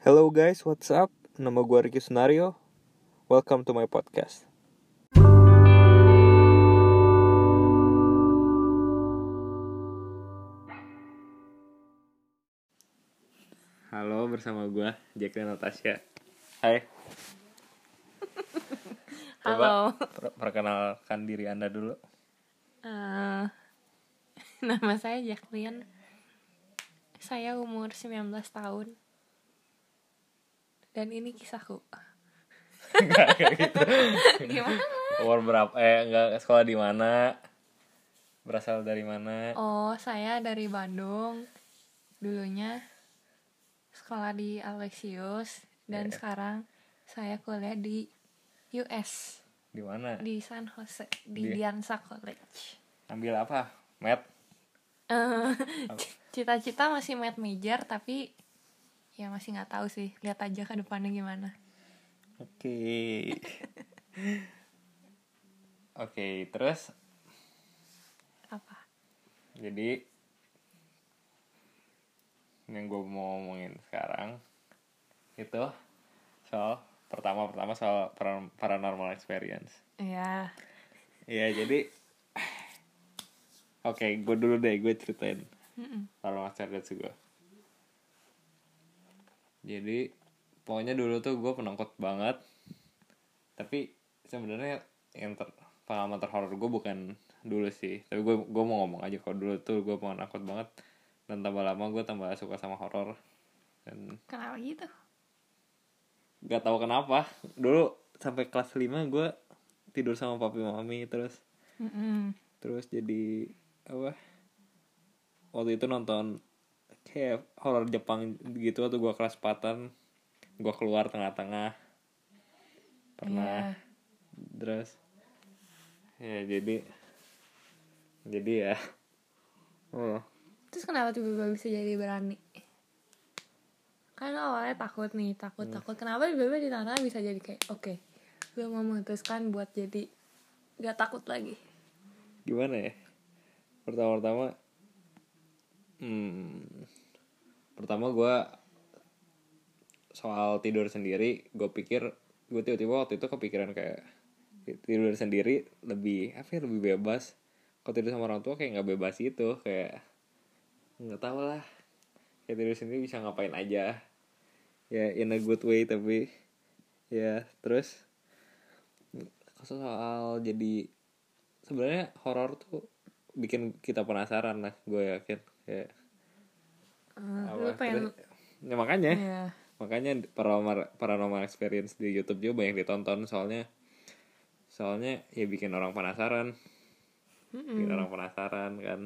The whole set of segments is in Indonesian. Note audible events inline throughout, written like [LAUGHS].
Hello guys, what's up? Nama gue Ricky Sunario. Welcome to my podcast. Halo, bersama gue Jacqueline Natasha. Hai. [LAUGHS] Halo. per- perkenalkan diri anda dulu. Eh, [LAUGHS] nama saya Jacqueline. Saya umur 19 tahun. Dan ini kisahku. Enggak kayak gitu. [LAUGHS] Gimana? Umur berapa? Eh, enggak sekolah di mana? Berasal dari mana? Oh, saya dari Bandung. Dulunya sekolah di Alexius dan Iya. sekarang saya kuliah di US Di mana? di San Jose di Di- Diansa College. Ambil apa? Math? Eh, [LAUGHS] Cita-cita masih math major tapi ya masih nggak tahu sih. Lihat aja ke depannya gimana. Oke. [LAUGHS] Oke, terus Apa? jadi yang gue mau ngomongin sekarang itu soal pertama pertama soal paran- paranormal experience. Ya. Iya jadi oke gue dulu deh gue ceritain Mm-mm. paranormal experience gue. Jadi pokoknya dulu tuh gue penakut banget. Tapi sebenarnya yang ter pengalaman terhoror gue bukan dulu sih. Tapi gue gue mau ngomong aja kalau dulu tuh gue penakut banget dan tambah lama gue tambah suka sama horor dan Kenapa gitu? gak tahu kenapa dulu sampai kelas 5 gue tidur sama papi mami terus Mm-mm. terus jadi apa waktu itu nonton kayak horor Jepang gitu waktu gua kelas 4 gua keluar tengah-tengah pernah Iya. terus ya jadi jadi ya oh Terus kenapa tiba-tiba bisa jadi berani? Kan awalnya takut nih, takut-takut. Kenapa tiba-tiba di tanah bisa jadi kayak, oke, gue memutuskan buat jadi gak takut lagi. gimana ya pertama-tama hmm, pertama gua soal tidur sendiri gue pikir gue tiba-tiba waktu itu kepikiran kayak tidur sendiri lebih apa ya lebih bebas. Kalau tidur sama orang tua kayak nggak bebas itu kayak nggak tahu lah. Kayak tidur sendiri bisa ngapain aja. Ya in a good way tapi ya terus soal jadi sebenarnya horor tuh bikin kita penasaran lah gue yakin kayak Eh, apa, lu pengen, ya makanya. Ya, makanya paranormal paranormal experience di YouTube juga banyak ditonton soalnya soalnya ya bikin orang penasaran. Bikin orang penasaran kan.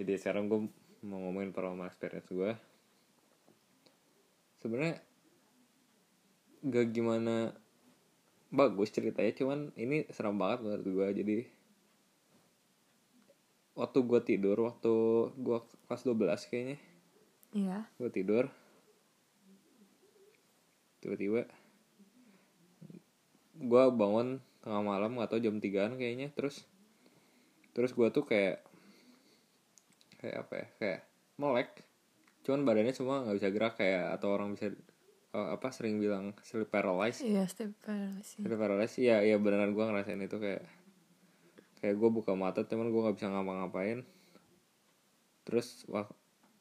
Jadi sekarang gue mau ngomongin paranormal experience gue sebenarnya gak gimana bagus ceritanya cuman ini serem banget menurut gue jadi waktu gue tidur waktu gue kelas 12 kayaknya iya. gue tidur tiba-tiba gue bangun tengah malam atau jam 3an kayaknya terus terus gue tuh kayak kayak apa ya kayak melek cuman badannya semua nggak bisa gerak kayak atau orang bisa eh, apa sering bilang sleep paralysis Iya, step paralysis. sleep paralysis ya ya beneran gue ngerasain itu kayak kayak gue buka mata cuman gue nggak bisa ngapa-ngapain. Terus wah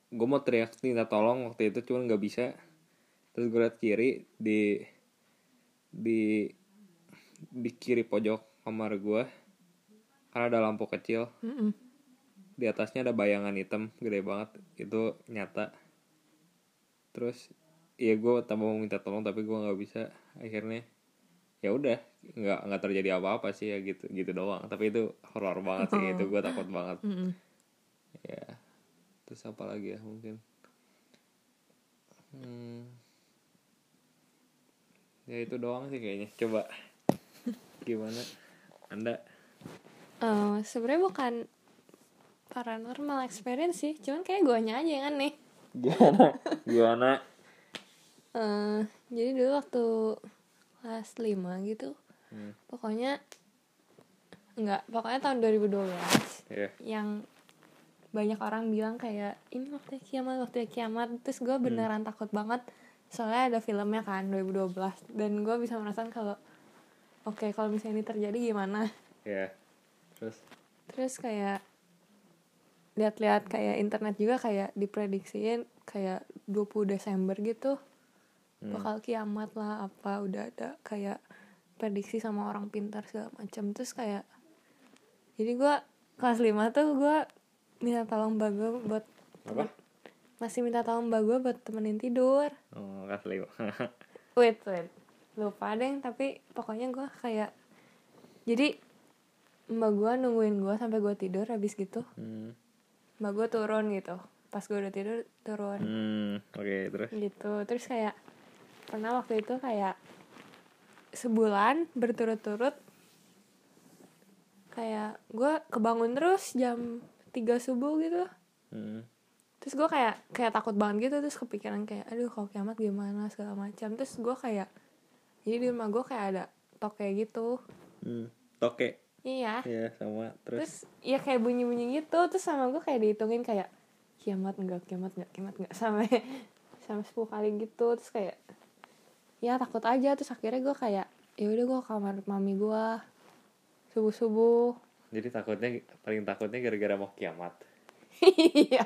gue mau teriak minta tolong waktu itu cuman nggak bisa. Terus gue liat kiri di di di kiri pojok kamar gue karena ada lampu kecil. Mm-mm. di atasnya ada bayangan hitam gede banget. Itu nyata. Terus iya gue tambah mau minta tolong tapi gue nggak bisa. Akhirnya ya udah nggak nggak terjadi apa-apa sih ya gitu gitu doang. Tapi itu horor banget sih itu gue takut banget. Mm-mm. ya terus apa lagi ya mungkin? Hmm. ya itu doang sih kayaknya. Coba gimana? Anda? Eh, sebenarnya bukan paranormal experience sih, cuman kayak guanya aja yang aneh. [LAUGHS] gimana gimana Eh, jadi dulu waktu kelas 5 gitu, Hmm. pokoknya enggak, pokoknya tahun 2012 ya yang banyak orang bilang kayak ini waktu kiamat waktu kiamat. Terus gue beneran takut banget soalnya ada filmnya kan 2012 dan gue bisa merasakan kalau oke kalau misalnya ini terjadi gimana? Ya terus? Terus kayak lihat-lihat kayak internet juga kayak diprediksiin kayak 20 Desember gitu Hmm. bakal kiamat lah apa udah ada kayak prediksi sama orang pintar segala macam. Terus kayak jadi gue kelas 5 tuh gue minta tolong mbak gue buat apa? Masih minta tolong mbak gue buat temenin tidur. Oh kelas lima. [LAUGHS] Wait wait. Lupa deh tapi pokoknya gue kayak jadi mbak gue nungguin gue sampai gue tidur habis gitu. Hmm. mbak gue turun gitu. Pas gue udah tidur turun. Hmm, oke terus? Gitu. Terus kayak pernah waktu itu kayak sebulan berturut-turut kayak gue kebangun terus jam 3 subuh gitu. Hmm. terus gue kayak kayak takut banget gitu terus kepikiran kayak aduh kalau kiamat gimana segala macam. Terus gue kayak jadi di rumah gue kayak ada toke gitu. Hmm. toke. Iya. Ya sama. Terus, terus ya kayak bunyi bunyi gitu terus sama gue kayak dihitungin kayak kiamat enggak kiamat enggak kiamat enggak. [LAUGHS] Sampai sampai 10 kali gitu terus kayak ya takut aja. Terus akhirnya gue kayak ya udah gue kamar mami gue subuh subuh jadi takutnya paling takutnya gara-gara mau kiamat. Iya.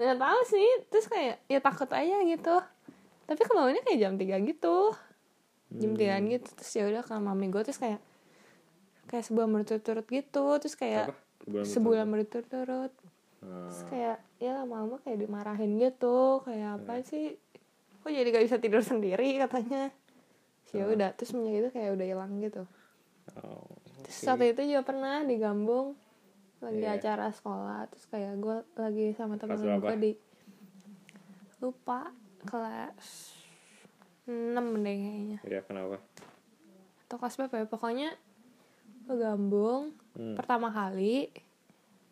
Nggak tahu sih. Terus kayak ya takut aja gitu. Tapi kebangunnya kayak jam 3 gitu. Jam Hmm. 3 gitu. Terus ya udah ke mami gue terus kayak kayak sebulan berturut-turut gitu. Terus kayak apa? Sebulan berturut-turut. Hmm. terus kayak ya lama-lama kayak dimarahin gitu. Kayak apa sih kok jadi gak bisa tidur sendiri? katanya. Terus ya udah terus semenjak itu kayak udah hilang gitu. Oh, terus oke. saat itu juga pernah di Gambung lagi Iya. acara sekolah terus kayak gue lagi sama temen gue di lupa kelas 6 deh kayaknya. Ya kenapa? Atau kelas berapa ya? Pokoknya ke Gambung Hmm. pertama kali.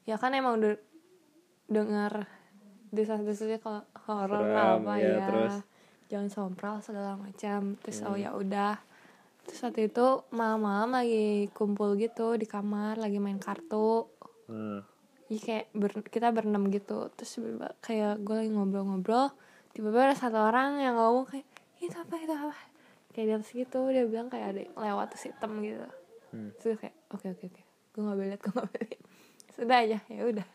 Ya kan emang udah dengar desas-desusnya kalau horor apa ya, ya, terus? Jangan sompral segala macam. Terus oh Hmm. ya udah. Terus waktu itu malam-malam lagi kumpul gitu di kamar lagi main kartu. Hmm. Jadi kayak ber- kita berenam gitu. Terus tiba-tiba kayak gue lagi ngobrol-ngobrol tiba-tiba ada satu orang yang ngomong kayak itu apa itu apa? Kayak di atas gitu dia bilang kayak ada yang lewat terus hitam gitu. Hmm. terus kayak oke oke oke. Gue nggak boleh gue nggak boleh sudah aja ya udah.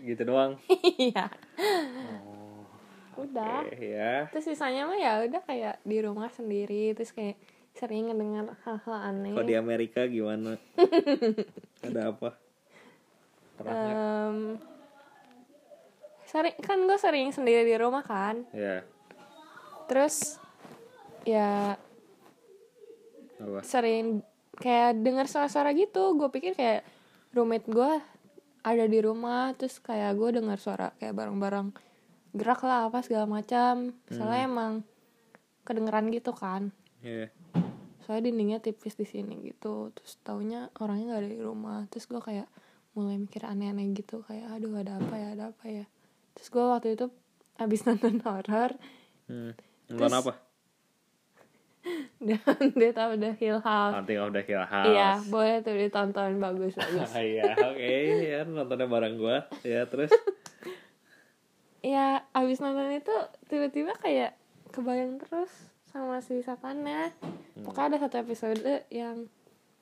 Gitu doang? [LAUGHS] Iya. Oh, udah. Oke ya terus sisanya mah ya udah kayak di rumah sendiri terus kayak sering ngedengar hal-hal aneh. Kalau di Amerika gimana? [LAUGHS] Ada apa? Em, sering kan gue sering sendiri di rumah kan. Ya terus ya apa? sering kayak dengar suara-suara gitu. Gue pikir kayak roommate gue ada di rumah terus kayak gue dengar suara kayak barang-barang gerak lah apa segala macam. Soalnya emang kedengeran gitu kan. Ya soalnya dindingnya tipis di sini gitu. Terus taunya orangnya nggak ada di rumah. Terus gue kayak mulai mikir aneh-aneh gitu. Kayak aduh ada apa ya ada apa ya? Terus gue waktu itu abis [LAUGHS] nonton horor. Hmm. nonton Terus- apa? [LAUGHS] Dan dia tahu udah Hill House. Hunting of the Hill House. iya boleh tuh ditonton. Bagus bagus. Ah, [LAUGHS] iya oke. Ya nontonnya bareng gua. Ya terus ya abis nonton itu tiba-tiba kayak kebayang terus sama si setannya pokoknya ada satu episode yang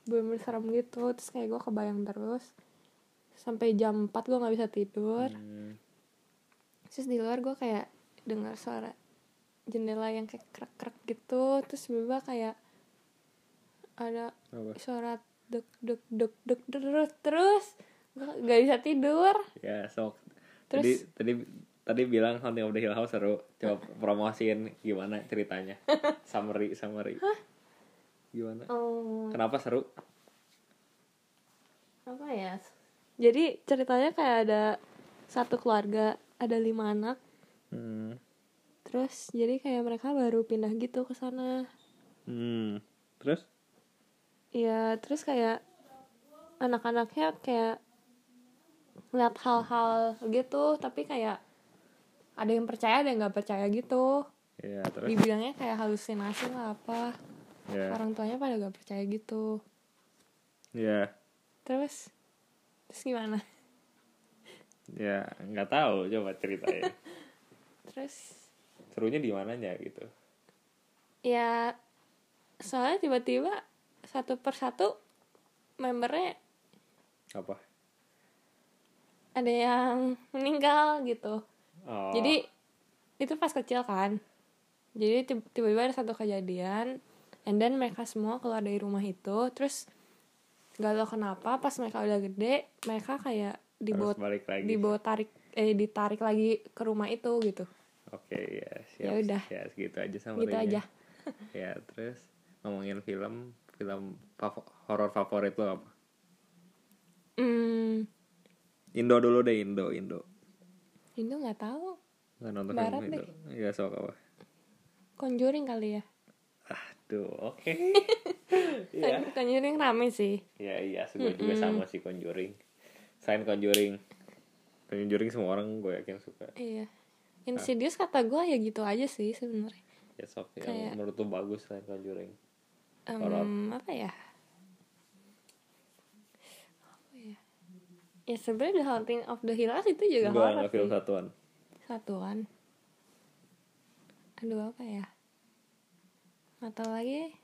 bener serem gitu terus kayak gue kebayang terus. Sampai jam 4 gue nggak bisa tidur. Hmm. terus di luar gue kayak dengar suara jendela yang kayak krek-krek gitu. Terus tiba kayak ada apa? suara dek dek dek dek terus terus. Gue gak bisa tidur. Ya sok. Terus? tadi tadi tadi bilang Hunting of the Hill House seru. Coba promosiin gimana ceritanya. [LAUGHS] Summary summary. Gimana? Oh. Kenapa seru? Apa ya? Jadi ceritanya kayak ada satu keluarga ada lima anak. Hmm. terus jadi kayak mereka baru pindah gitu ke sana. Hmm. terus? Ya terus kayak anak-anaknya kayak lihat hal-hal gitu tapi kayak ada yang percaya ada yang nggak percaya gitu. Ya terus? Dibilangnya kayak halusinasi lah apa. Ya orang tuanya pada gak percaya gitu. Ya terus? Terus gimana? Ya nggak tahu coba ceritain. [LAUGHS] Terus? Serunya di mananya gitu? Ya soalnya tiba-tiba satu persatu membernya apa? ada yang meninggal gitu oh, jadi itu pas kecil kan. Jadi tib- tiba-tiba ada satu kejadian and then mereka semua keluar dari rumah itu terus gak tau kenapa pas mereka udah gede mereka kayak dibawa harus balik lagi. dibawa tarik eh ditarik lagi ke rumah itu gitu. Oke ya siap Ya udah. ya segitu aja sama gitu aja. [LAUGHS] Ya terus ngomongin film film favo- horor favorit lo apa? Hmm. Indo dulu deh Indo Indo Indo nggak tahu. Nggak nonton Barat film Indo ya sok apa. Conjuring kali ya. Aduh oke. [LAUGHS] Iya. Con- Conjuring rame sih. Ya iya gue juga sama sih Conjuring. Selain Conjuring. Conjuring semua orang gue yakin suka. Iya. Insidious kata gue ya gitu aja sih sebenarnya. Ya sok yang Kayak- menurut tuh bagus selain Conjuring. Horor. apa ya Apa ya ya sebenarnya The Haunting of the Hill House itu juga horor nggak film sih. satuan. Satuan. Aduh apa ya? Tahu lagi.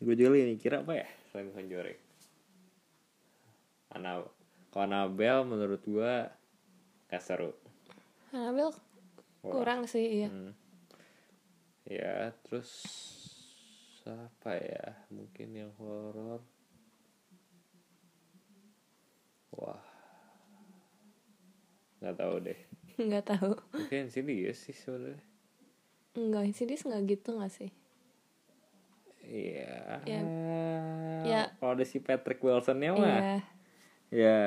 Gue juga lagi mikir apa ya selain Conjuring Ana kalau Annabelle menurut gue gak seru. Annabelle Wah. kurang sih iya. Hmm. ya terus apa ya? Mungkin yang horor. Wah nggak tahu deh nggak tahu mungkin sini ya sih sebenarnya Enggak, Insidious nggak gitu nggak sih Iya. Ya. Ya. Kalau ada si Patrick Wilsonnya mah. iya Ya.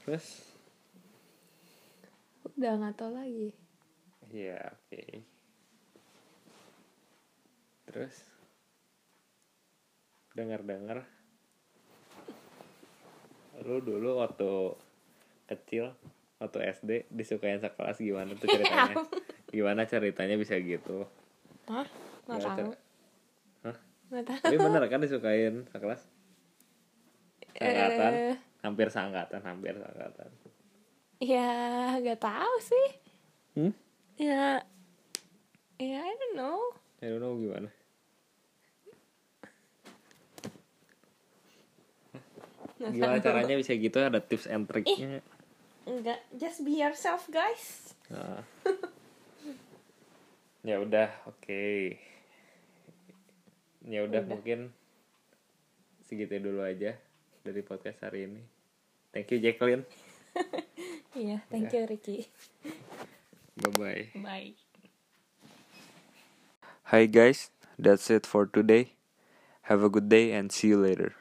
Terus udah nggak tahu lagi ya oke. Terus dengar-dengar lu dulu waktu kecil waktu SD disukain sekelas gimana tuh [LAUGHS] ceritanya? gimana ceritanya bisa gitu? Hah? nggak tahu Hah? nggak tahu Tapi bener kan disukain sekelas? Seangkatan? Eh. Hampir seangkatan, hampir seangkatan. ya nggak tahu sih Hmm? ya ya I don't know I don't know gimana. Gimana caranya bisa gitu ada tips and triknya. Enggak just be yourself guys Nah. [LAUGHS] ya udah, oke. Ya udah mungkin segitu dulu aja dari podcast hari ini. Thank you Jacqueline. [LAUGHS] iya thank you Ricky Bye bye. bye Hi guys, that's it for today. Have a good day and see you later.